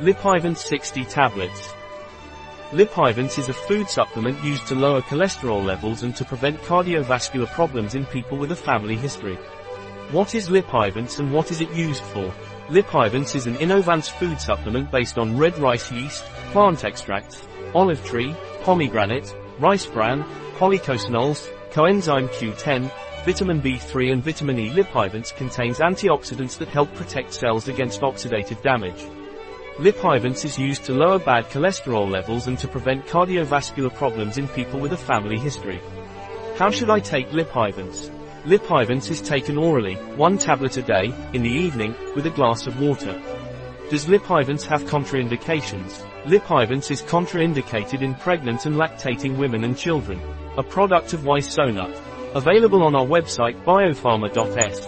Lipivance 60 tablets. Lipivance is a food supplement used to lower cholesterol levels and to prevent cardiovascular problems in people with a family history. What is Lipivance and what is it used for? Lipivance is an Innovance food supplement based on red rice yeast, plant extracts, olive tree, pomegranate, rice bran, polycosanols, coenzyme Q10, vitamin B3 and vitamin E. Lipivance contains antioxidants that help protect cells against oxidative damage. Lipivance is used to lower bad cholesterol levels and to prevent cardiovascular problems in people with a family history. How should I take Lipivance? Lipivance is taken orally, one tablet a day, in the evening, with a glass of water. Does Lipivance have contraindications? Lipivance is contraindicated in pregnant and lactating women and children. A product of Ysonut. Available on our website biopharma.s.